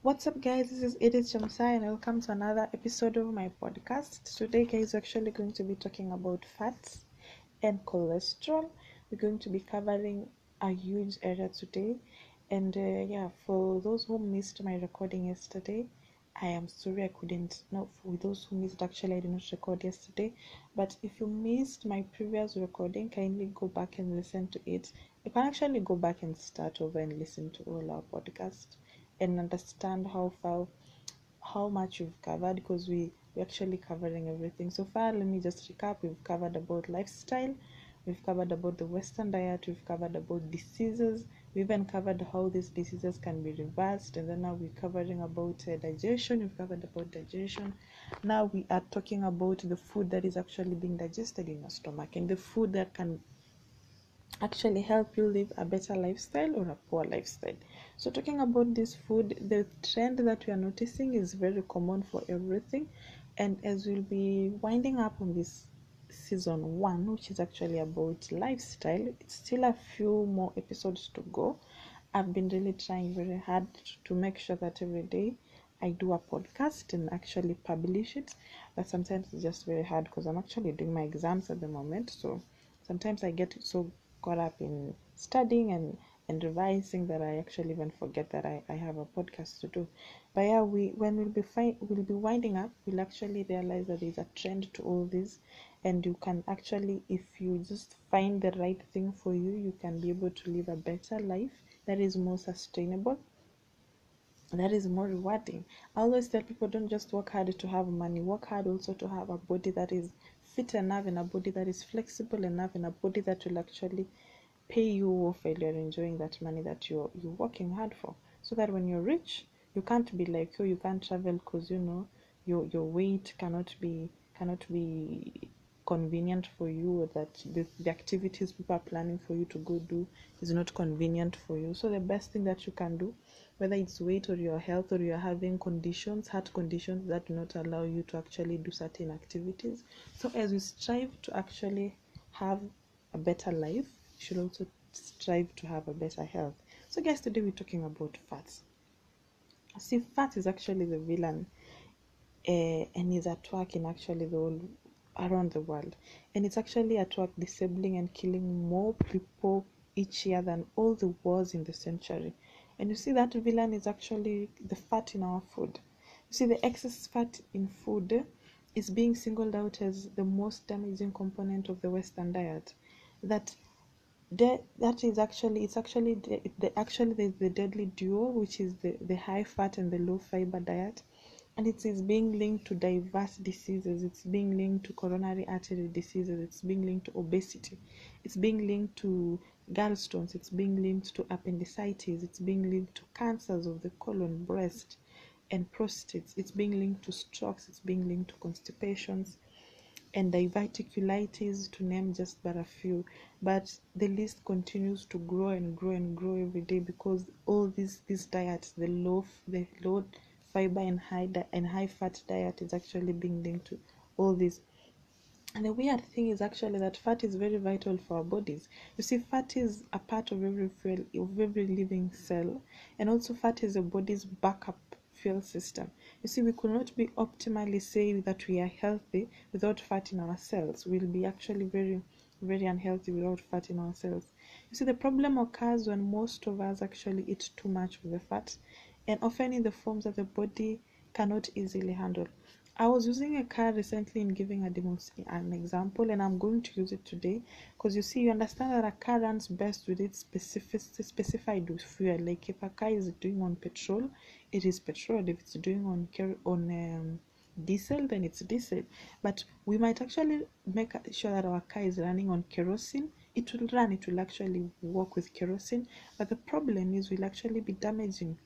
What's up, guys? This is Edith Chamsai, and welcome to another episode of my podcast. Today, guys, we're actually going to be talking about fats and cholesterol. We're going to be covering a huge area today, and uh, yeah, for those who missed my recording yesterday, I am sorry I couldn't. No, for those who missed, actually, I did not record yesterday. But if you missed my previous recording, kindly go back and listen to it. You can actually go back and start over and listen to all our podcasts and understand how far how much we've covered because we we're actually covering everything. So far let me just recap. We've covered about lifestyle we've covered about the western diet we've covered about diseases we even covered how these diseases can be reversed and then now we're covering about uh, digestion we've covered about digestion. Now we are talking about the food that is actually being digested in your stomach and the food that can actually help you live a better lifestyle or a poor lifestyle. So, talking about this food, the trend that we are noticing is very common for everything. And as we'll be winding up on this season one, which is actually about lifestyle, it's still a few more episodes to go. I've been really trying very hard to make sure that every day I do a podcast and actually publish it. But sometimes it's just very hard because I'm actually doing my exams at the moment. So sometimes I get so caught up in studying and and revising that I actually even forget that I, I have a podcast to do. But yeah, we when we'll be fi- we'll be winding up, we'll actually realize that there's a trend to all this, and you can actually, if you just find the right thing for you, you can be able to live a better life that is more sustainable, that is more rewarding. I always tell people don't just work hard to have money, work hard also to have a body that is fit enough and a body that is flexible enough and a body that will actually pay you off while you're enjoying that money that you're you're working hard for. So that when you're rich, you can't be like, oh, you can't travel because you know your your weight cannot be cannot be convenient for you or that the, the activities people are planning for you to go do is not convenient for you so the best thing that you can do whether it's weight or your health or you're having conditions heart conditions that do not allow you to actually do certain activities so as we strive to actually have a better life should also strive to have a better health. So guys today we're talking about fats. See fat is actually the villain uh, and is at work in actually the whole around the world. And it's actually at work disabling and killing more people each year than all the wars in the century. And you see that villain is actually the fat in our food. You see the excess fat in food is being singled out as the most damaging component of the western diet. That de- that is actually it's actually the, the actually the, the deadly duo which is the, the high fat and the low fiber diet. And it is being linked to diverse diseases. It's being linked to coronary artery diseases. It's being linked to obesity. It's being linked to gallstones. It's being linked to appendicitis. It's being linked to cancers of the colon breast and prostates it's being linked to strokes. It's being linked to constipations and diverticulitis to name just but a few. But the list continues to grow and grow and grow every day because all these these diets the low the low fiber and high di- and high fat diet is actually being linked to all this and the weird thing is actually that fat is very vital for our bodies. You see, fat is a part of every of every living cell, and also fat is the body's backup fuel system. You see, we could not be optimally say that we are healthy without fat in our cells. We'll be actually very, very unhealthy without fat in our cells. You see, the problem occurs when most of us actually eat too much of the fat, and often in the forms that the body cannot easily handle. I was using a car recently in giving a demo an example, and I'm going to use it today because you see, you understand that a car runs best with its specific specified fuel. Like if a car is doing on petrol, it is petrol. If it's doing on on um, diesel, then it's diesel. But we might actually make sure that our car is running on kerosene. It will run. It will actually work with kerosene. But the problem is, we'll actually be damaging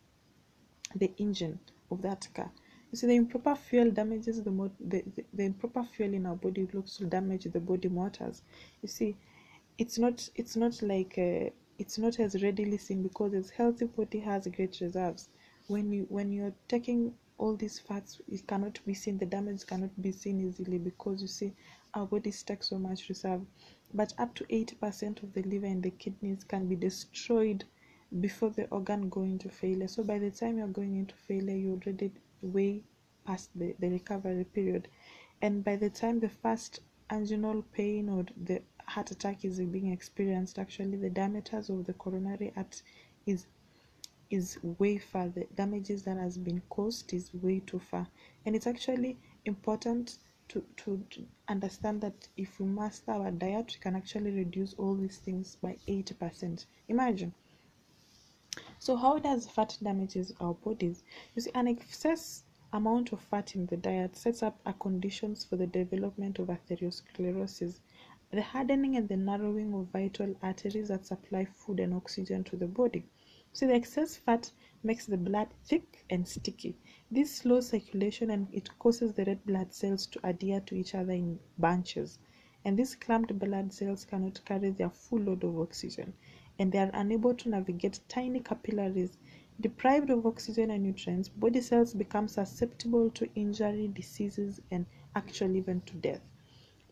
the engine of that car. You see, the improper fuel damages the, mo- the, the, the improper fuel in our body looks to damage the body motors. You see, it's not it's not like uh, it's not as readily seen because its healthy body has great reserves. When you when you're taking all these fats, it cannot be seen. The damage cannot be seen easily because you see, our bodies take so much reserve. But up to eighty percent of the liver and the kidneys can be destroyed before the organ go into failure. So by the time you're going into failure, you're already way past the, the recovery period. And by the time the first anginal pain or the heart attack is being experienced, actually the diameters of the coronary artery is is way far. The damages that has been caused is way too far. And it's actually important to, to, understand that if we master our diet, we can actually reduce all these things by 80%. Imagine. So, how does fat damages our bodies? You see, an excess amount of fat in the diet sets up a conditions for the development of atherosclerosis, the hardening and the narrowing of vital arteries that supply food and oxygen to the body. So the excess fat makes the blood thick and sticky. This slows circulation and it causes the red blood cells to adhere to each other in bunches. And these clamped blood cells cannot carry their full load of oxygen and they are unable to navigate tiny capillaries. Deprived of oxygen and nutrients, body cells become susceptible to injury, diseases, and actually even to death.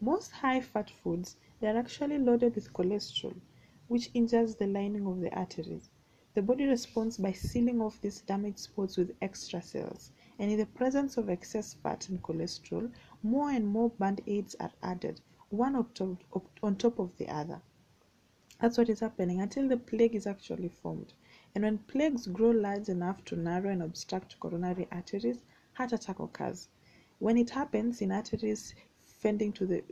Most high fat foods they are actually loaded with cholesterol, which injures the lining of the arteries. The body responds by sealing off these damaged spots with extra cells, and in the presence of excess fat and cholesterol, more and more band aids are added, one on top, on top of the other. That's what is happening until the plaque is actually formed. And when plaques grow large enough to narrow and obstruct coronary arteries, heart attack occurs. When it happens in arteries feeding to the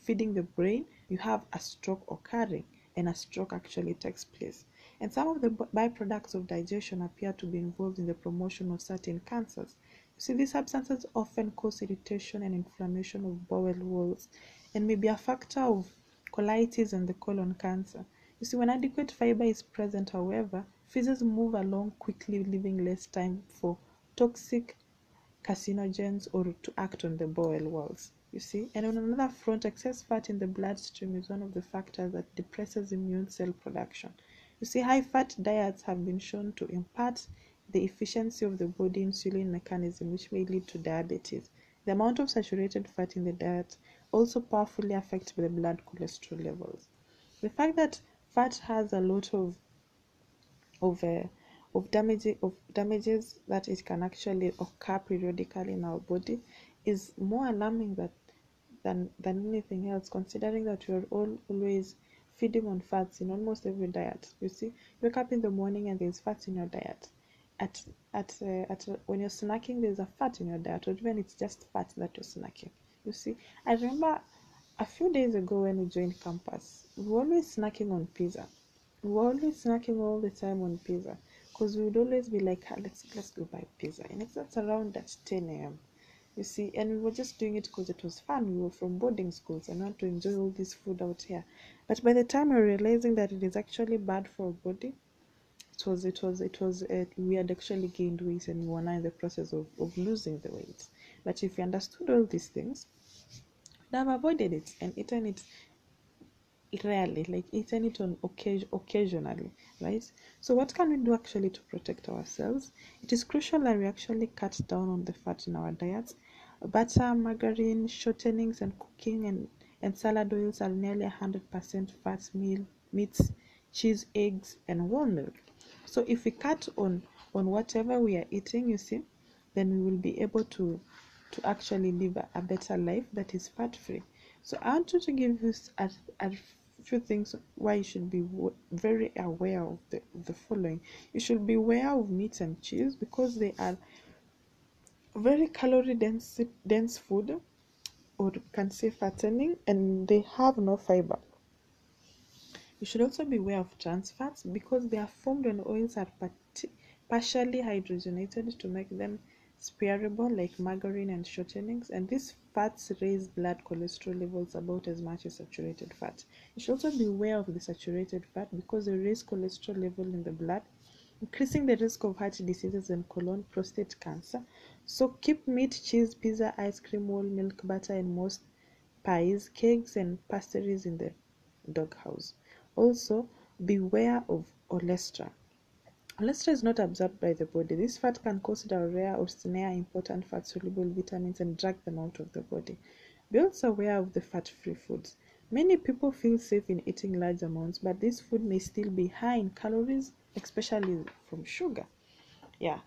feeding the brain, you have a stroke occurring, and a stroke actually takes place and some of the byproducts of digestion appear to be involved in the promotion of certain cancers. You see, these substances often cause irritation and inflammation of bowel walls and may be a factor of colitis and the colon cancer. You see, when adequate fiber is present, however, feces move along quickly, leaving less time for toxic carcinogens or to act on the bowel walls. You see, and on another front, excess fat in the bloodstream is one of the factors that depresses immune cell production. You see, high fat diets have been shown to impart the efficiency of the body insulin mechanism, which may lead to diabetes. The amount of saturated fat in the diet also powerfully affects the blood cholesterol levels. The fact that fat has a lot of of uh, of damage of damages that it can actually occur periodically in our body is more alarming that than than anything else considering that we are all always feeding on fats in almost every diet. You see, you wake up in the morning and there's fat in your diet. At at uh, at uh, when you're snacking, there's a fat in your diet, or even it's just fat that you're snacking. You see, I remember a few days ago when we joined campus, we were always snacking on pizza. We were always snacking all the time on pizza because we would always be like, ah, let's let's go buy pizza, and it's around at 10 a.m you see and we were just doing it because it was fun. We were from boarding schools and want to enjoy all this food out here. But by the time we're realizing that it is actually bad for our body it was it was it was uh, we had actually gained weight and we were now in the process of, of losing the weight. But if we understood all these things we'd have avoided it and eaten it rarely like eaten it on occasion occasionally right? So what can we do actually to protect ourselves? It is crucial that we actually cut down on the fat in our diets. Butter margarine shortenings and cooking and and salad oils are nearly 100% fat meal meats cheese eggs and whole milk. So if we cut on on whatever we are eating you see then we will be able to to actually live a, a better life that is fat free so i want you to give you a, a few things why you should be very aware of the, the following. You should be aware of meat and cheese because they are very calorie dense dense food or can say fattening and they have no fiber. You should also be aware of trans fats because they are formed when oils are partially hydrogenated to make them spreadable like margarine and shortenings and these fats raise blood cholesterol levels about as much as saturated fat. You should also be aware of the saturated fat because they raise cholesterol level in the blood, increasing the risk of heart diseases and colon prostate cancer. So keep meat, cheese, pizza, ice cream, whole milk, butter, and most pies, cakes, and pastries in the doghouse. Also, beware of cholesterol. Cholesterol is not absorbed by the body. This fat can cause diarrhea or snare important fat soluble vitamins and drag them out of the body. Be also aware of the fat free foods. Many people feel safe in eating large amounts, but this food may still be high in calories, especially from sugar. Yeah,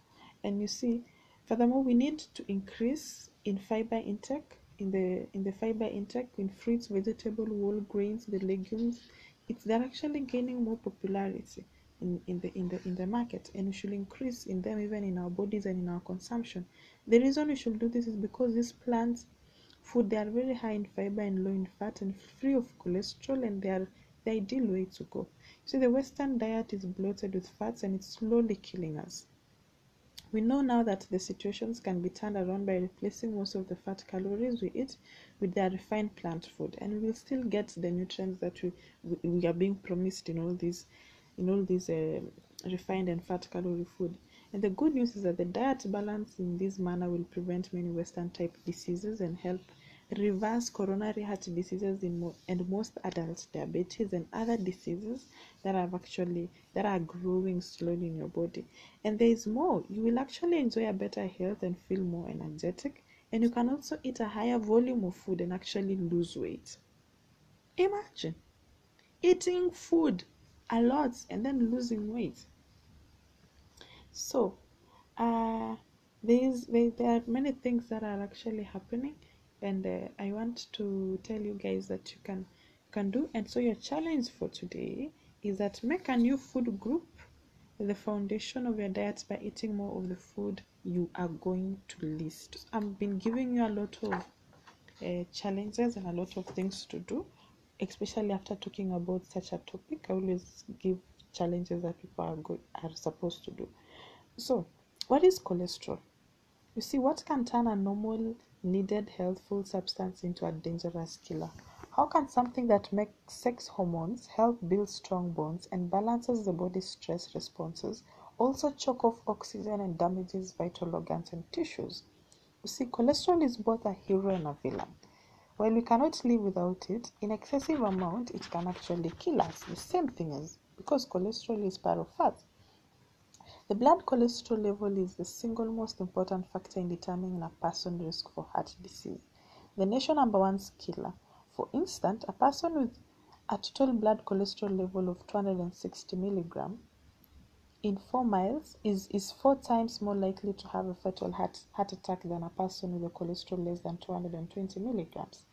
and you see, furthermore, we need to increase in fiber intake in the in the fiber intake in fruits, vegetable, whole grains, the legumes. It's they're actually gaining more popularity in, in the in the in the market and we should increase in them even in our bodies and in our consumption. The reason we should do this is because these plants food they are very high in fiber and low in fat and free of cholesterol and they are the ideal way to go. So the Western diet is bloated with fats and it's slowly killing us. We know now that the situations can be turned around by replacing most of the fat calories we eat with their refined plant food, and we'll still get the nutrients that we, we, we are being promised in all these in all these uh, refined and fat calorie food. And the good news is that the diet balance in this manner will prevent many Western type diseases and help reverse coronary heart diseases in mo- and most adult diabetes and other diseases that are actually that are growing slowly in your body. And there is more. You will actually enjoy a better health and feel more energetic and you can also eat a higher volume of food and actually lose weight. Imagine eating food a lot and then losing weight. So uh there's there, there are many things that are actually happening and uh, i want to tell you guys that you can can do. And so your challenge for today is that make a new food group the foundation of your diet by eating more of the food you are going to list. I've been giving you a lot of uh, challenges and a lot of things to do especially after talking about such a topic i always give challenges that people are are supposed to do. So what is cholesterol? You see what can turn a normal needed healthful substance into a dangerous killer? How can something that makes sex hormones help build strong bonds and balances the body's stress responses also choke off oxygen and damages vital organs and tissues? You see cholesterol is both a hero and a villain while we cannot live without it, in excessive amount it can actually kill us. The same thing is because cholesterol is part of fat. The blood cholesterol level is the single most important factor in determining a person's risk for heart disease. The nation number one killer. For instance, a person with a total blood cholesterol level of 260 milligram in 4 miles is, is 4 times more likely to have a fatal heart, heart attack than a person with a cholesterol less than 220 milligrams.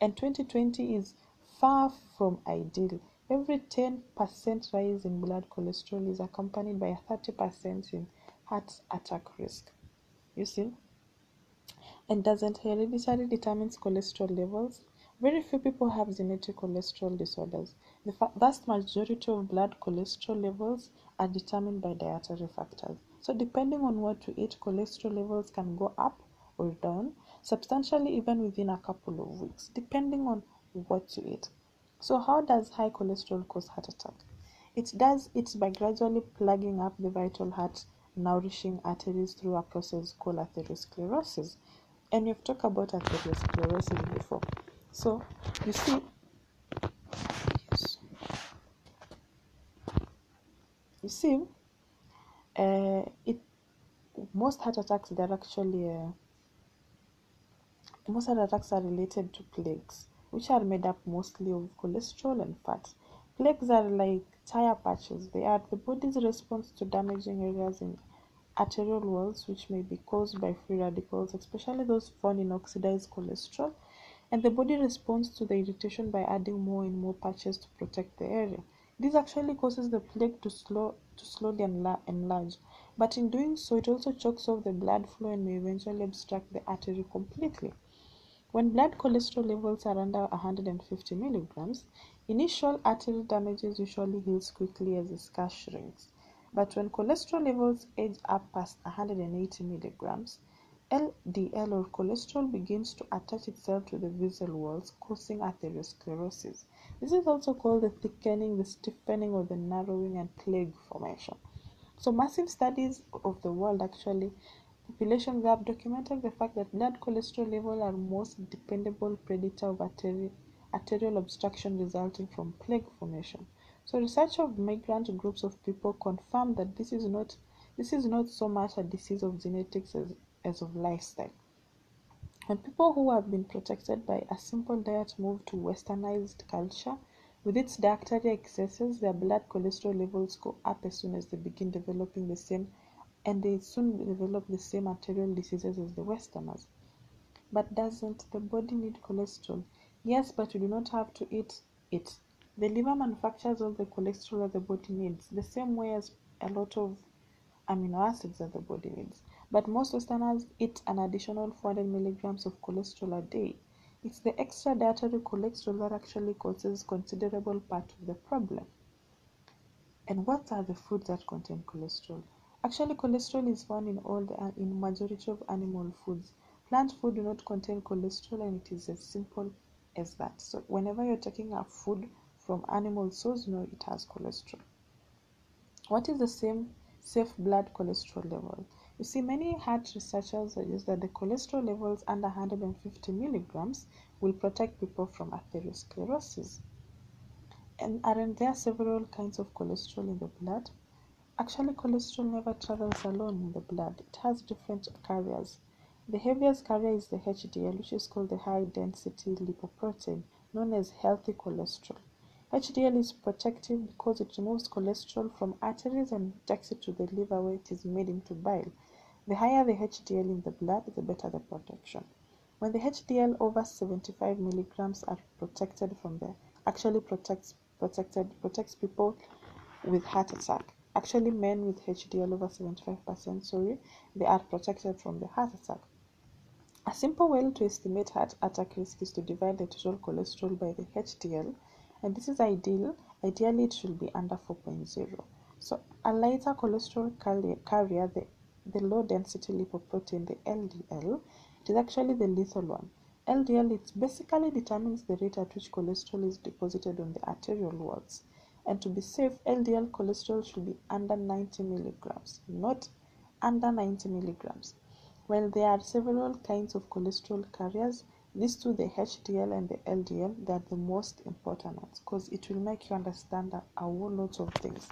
And 2020 is far from ideal. Every 10% rise in blood cholesterol is accompanied by a 30% in heart attack risk. You see? And doesn't hereditary determine cholesterol levels? Very few people have genetic cholesterol disorders. The vast majority of blood cholesterol levels are determined by dietary factors. So, depending on what you eat, cholesterol levels can go up or down substantially even within a couple of weeks, depending on what you eat. So, how does high cholesterol cause heart attack? It does it by gradually plugging up the vital heart nourishing arteries through a process called atherosclerosis. And we've talked about atherosclerosis before. So, you see, you see, uh, it most heart attacks they're actually uh, most heart attacks are related to plaques, which are made up mostly of cholesterol and fat. Plaques are like tire patches. They are the body's response to damaging areas in arterial walls, which may be caused by free radicals, especially those found in oxidized cholesterol. And the body responds to the irritation by adding more and more patches to protect the area. This actually causes the plaque to slow to slowly enla- enlarge, but in doing so, it also chokes off the blood flow and may eventually obstruct the artery completely. When blood cholesterol levels are under 150 milligrams, initial artery damages usually heals quickly as the scar shrinks. But when cholesterol levels edge up past 180 milligrams, LDL or cholesterol begins to attach itself to the vessel walls, causing atherosclerosis. This is also called the thickening, the stiffening, or the narrowing and plaque formation. So, massive studies of the world actually populations have documented the fact that blood cholesterol levels are most dependable predictor of arteri- arterial obstruction resulting from plaque formation. So research of migrant groups of people confirmed that this is not this is not so much a disease of genetics as, as of lifestyle. When people who have been protected by a simple diet move to westernized culture, With its dietary excesses, their blood cholesterol levels go up as soon as they begin developing the same and they soon develop the same arterial diseases as the Westerners. But doesn't the body need cholesterol? Yes, but you do not have to eat it. The liver manufactures all the cholesterol that the body needs, the same way as a lot of amino acids that the body needs. But most Westerners eat an additional 400 milligrams of cholesterol a day. It's the extra dietary cholesterol that actually causes considerable part of the problem. And what are the foods that contain cholesterol? Actually, cholesterol is found in all the in majority of animal foods. Plant food do not contain cholesterol, and it is as simple as that. So, whenever you're taking a food from animal source, know it has cholesterol. What is the same safe blood cholesterol level? You see, many heart researchers suggest that the cholesterol levels under 150 milligrams will protect people from atherosclerosis. And aren't there several kinds of cholesterol in the blood? Actually, cholesterol never travels alone in the blood. It has different carriers. The heaviest carrier is the HDL, which is called the high density lipoprotein, known as healthy cholesterol. HDL is protective because it removes cholesterol from arteries and takes it to the liver where it is made into bile. The higher the HDL in the blood, the better the protection. When the HDL over 75 milligrams are protected from the actually protects protected protects people with heart attack actually men with HDL over 75%, sorry, they are protected from the heart attack. A simple way to estimate heart attack risk is to divide the total cholesterol by the HDL, and this is ideal. Ideally, it should be under 4.0. So, a lighter cholesterol carrier, the, the low density lipoprotein, the LDL, it is actually the lethal one. LDL it basically determines the rate at which cholesterol is deposited on the arterial walls. And to be safe, LDL cholesterol should be under 90 milligrams, not under 90 milligrams. While there are several kinds of cholesterol carriers, these two, the HDL and the LDL, they are the most important ones because it will make you understand a, whole lot of things.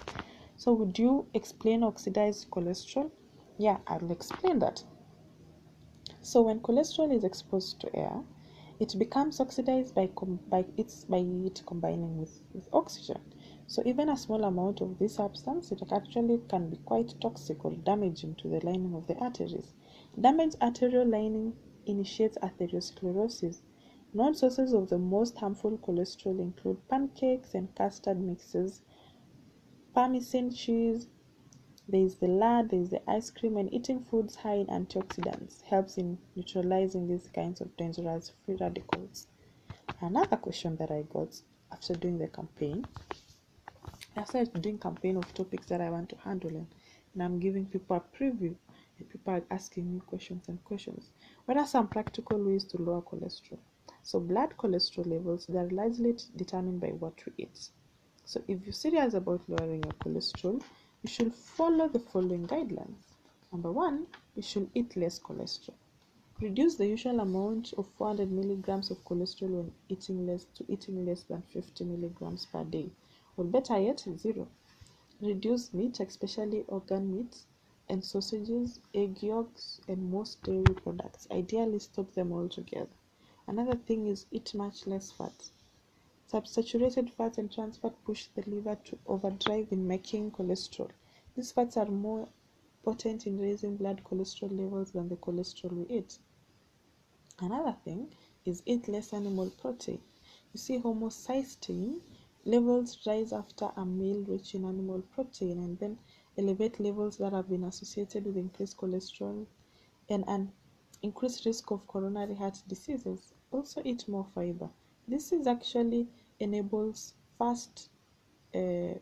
So, would you explain oxidized cholesterol? Yeah, I'll explain that. So, when cholesterol is exposed to air, it becomes oxidized by, com- by, its, by it combining with, with oxygen. So even a small amount of this substance, it actually can be quite toxic or damaging to the lining of the arteries. Damaged arterial lining initiates atherosclerosis. Known sources of the most harmful cholesterol include pancakes and custard mixes, parmesan cheese, there is the lard, there is the ice cream, and eating foods high in antioxidants helps in neutralizing these kinds of dangerous free radicals. Another question that I got after doing the campaign I started doing campaign of topics that I want to handle and, and I'm giving people a preview and people are asking me questions and questions. What are some practical ways to lower cholesterol? So blood cholesterol levels they are largely determined by what you eat. So if you're serious about lowering your cholesterol, you should follow the following guidelines. Number one, you should eat less cholesterol. Reduce the usual amount of 400 milligrams of cholesterol when eating less to eating less than 50 milligrams per day or better yet, zero. Reduce meat, especially organ meats and sausages, egg yolks, and most dairy products. Ideally, stop them altogether. Another thing is eat much less fat. Subsaturated fats and trans fat push the liver to overdrive in making cholesterol. These fats are more potent in raising blood cholesterol levels than the cholesterol we eat. Another thing is eat less animal protein. You see, homocysteine Levels rise after a meal rich in animal protein and then elevate levels that have been associated with increased cholesterol and an increased risk of coronary heart diseases. Also eat more fiber. This is actually enables fast uh,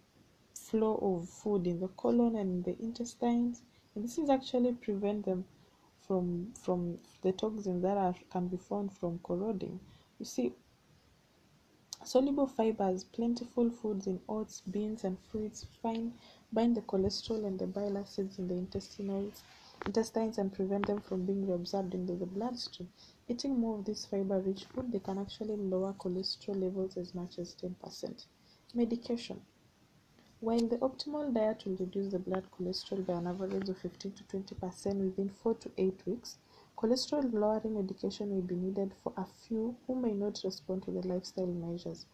flow of food in the colon and the intestines and this is actually prevent them from from the toxins that are can be found from corroding. You see Soluble fibers, plentiful foods in oats, beans, and fruits find, bind the cholesterol and the bile acids in the intestines and prevent them from being reabsorbed into the bloodstream. Eating more of this fiber rich food, they can actually lower cholesterol levels as much as 10%. Medication. While the optimal diet will reduce the blood cholesterol by an average of 15 to 20% within 4 to 8 weeks, Cholesterol lowering medication may be needed for a few who may not respond to the lifestyle measures.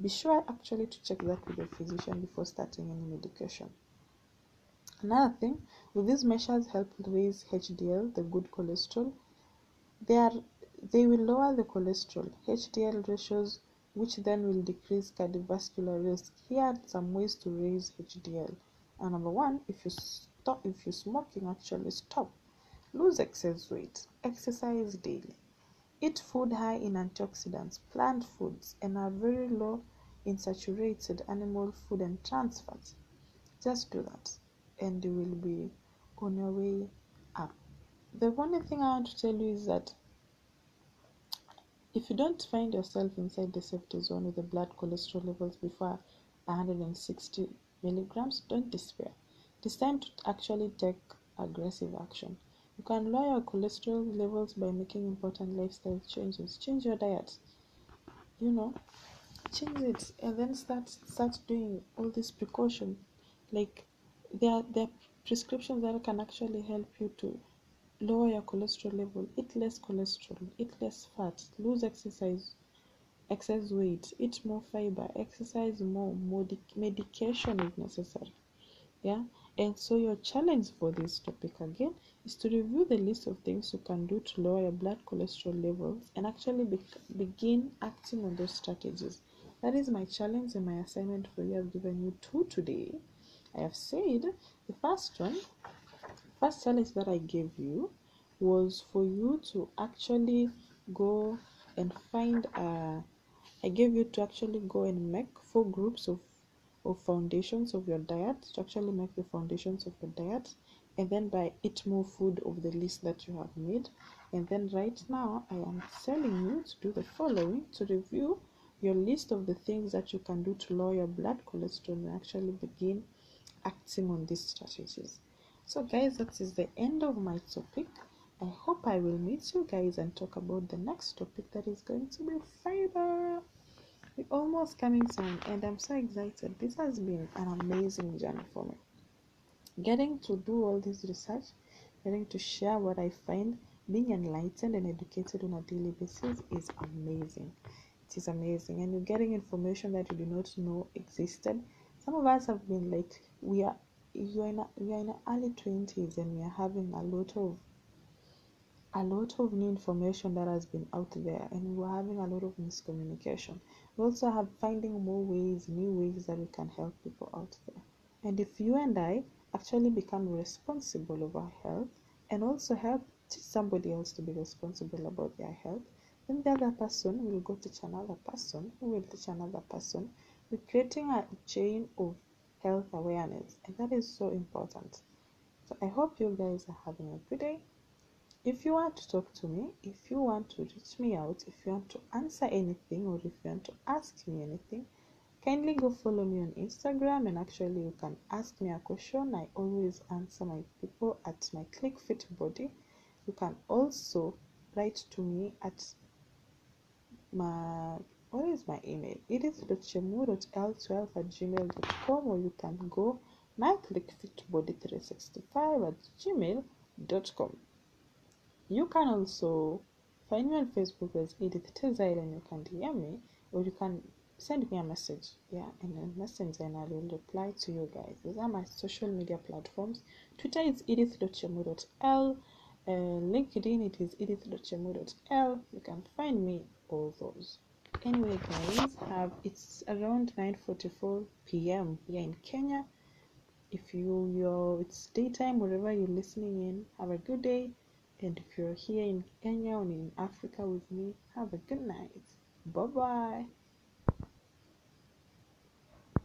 be sure actually to check that with your physician before starting any medication. Another thing, will these measures help raise HDL, the good cholesterol? They are they will lower the cholesterol HDL ratios, which then will decrease cardiovascular risk. Here are some ways to raise HDL. And number one, if you stop, if you're smoking, actually stop. Lose excess weight. Exercise daily. Eat food high in antioxidants, plant foods, and are very low in saturated animal food and trans fats. Just do that, and you will be on your way up. The only thing I want to tell you is that if you don't find yourself inside the safety zone with the blood cholesterol levels before 160 milligrams, don't despair. It is time to actually take aggressive action. You can lower your cholesterol levels by making important lifestyle changes. Change your diet. You know, change it and then start start doing all these precautions. Like there are there are prescriptions that can actually help you to lower your cholesterol level. Eat less cholesterol, eat less fat, lose exercise excess weight, eat more fiber, exercise more, medication if necessary. Yeah, and so your challenge for this topic again is to review the list of things you can do to lower your blood cholesterol levels and actually be- begin acting on those strategies. That is my challenge and my assignment for you. I've given you two today. I have said the first one, first challenge that I gave you was for you to actually go and find a I gave you to actually go and make four groups of, of foundations of your diet to actually make the foundations of your diet and then by eat more food of the list that you have made and then right now I am telling you to do the following to review your list of the things that you can do to lower your blood cholesterol and actually begin acting on these strategies. So guys that is the end of my topic. I hope I will meet you guys and talk about the next topic that is going to be fiber. We're almost coming soon, and I'm so excited. This has been an amazing journey for me. Getting to do all this research, getting to share what I find, being enlightened and educated on a daily basis is amazing. It is amazing, and you're getting information that you do not know existed. Some of us have been like, we are you're in a, are in early 20s and we are having a lot of a lot of new information that has been out there and we're having a lot of miscommunication. We also have finding more ways new ways that we can help people out there. And if you and i actually become responsible of our health and also help teach somebody else to be responsible about their health then the other person will go teach another person who will teach another person. We're creating a chain of health awareness and that is so important. So i hope you guys are having a good day if you want to talk to me, if you want to reach me out, if you want to answer anything, or if you want to ask me anything, kindly go follow me on Instagram and actually you can ask me a question. I always answer my people at my Click Fit Body. You can also write to me at my what is my email? edith.chemu.l12 at gmail.com or you can go my clickfitbody365 at gmail.com. You can also find me on Facebook as Edith Tezile and you can DM me or you can send me a message, yeah, in a messenger and I will reply to you guys. These are my social media platforms. Twitter is edith.chemu.l. Uh, LinkedIn it is edith.chemu.l. You can find me all those. Anyway, guys, have it's around 9:44 p.m. here in Kenya. If you you're it's daytime wherever you're listening in, have a good day. And if you're here in Kenya or in Africa with me, have a good night. Bye bye.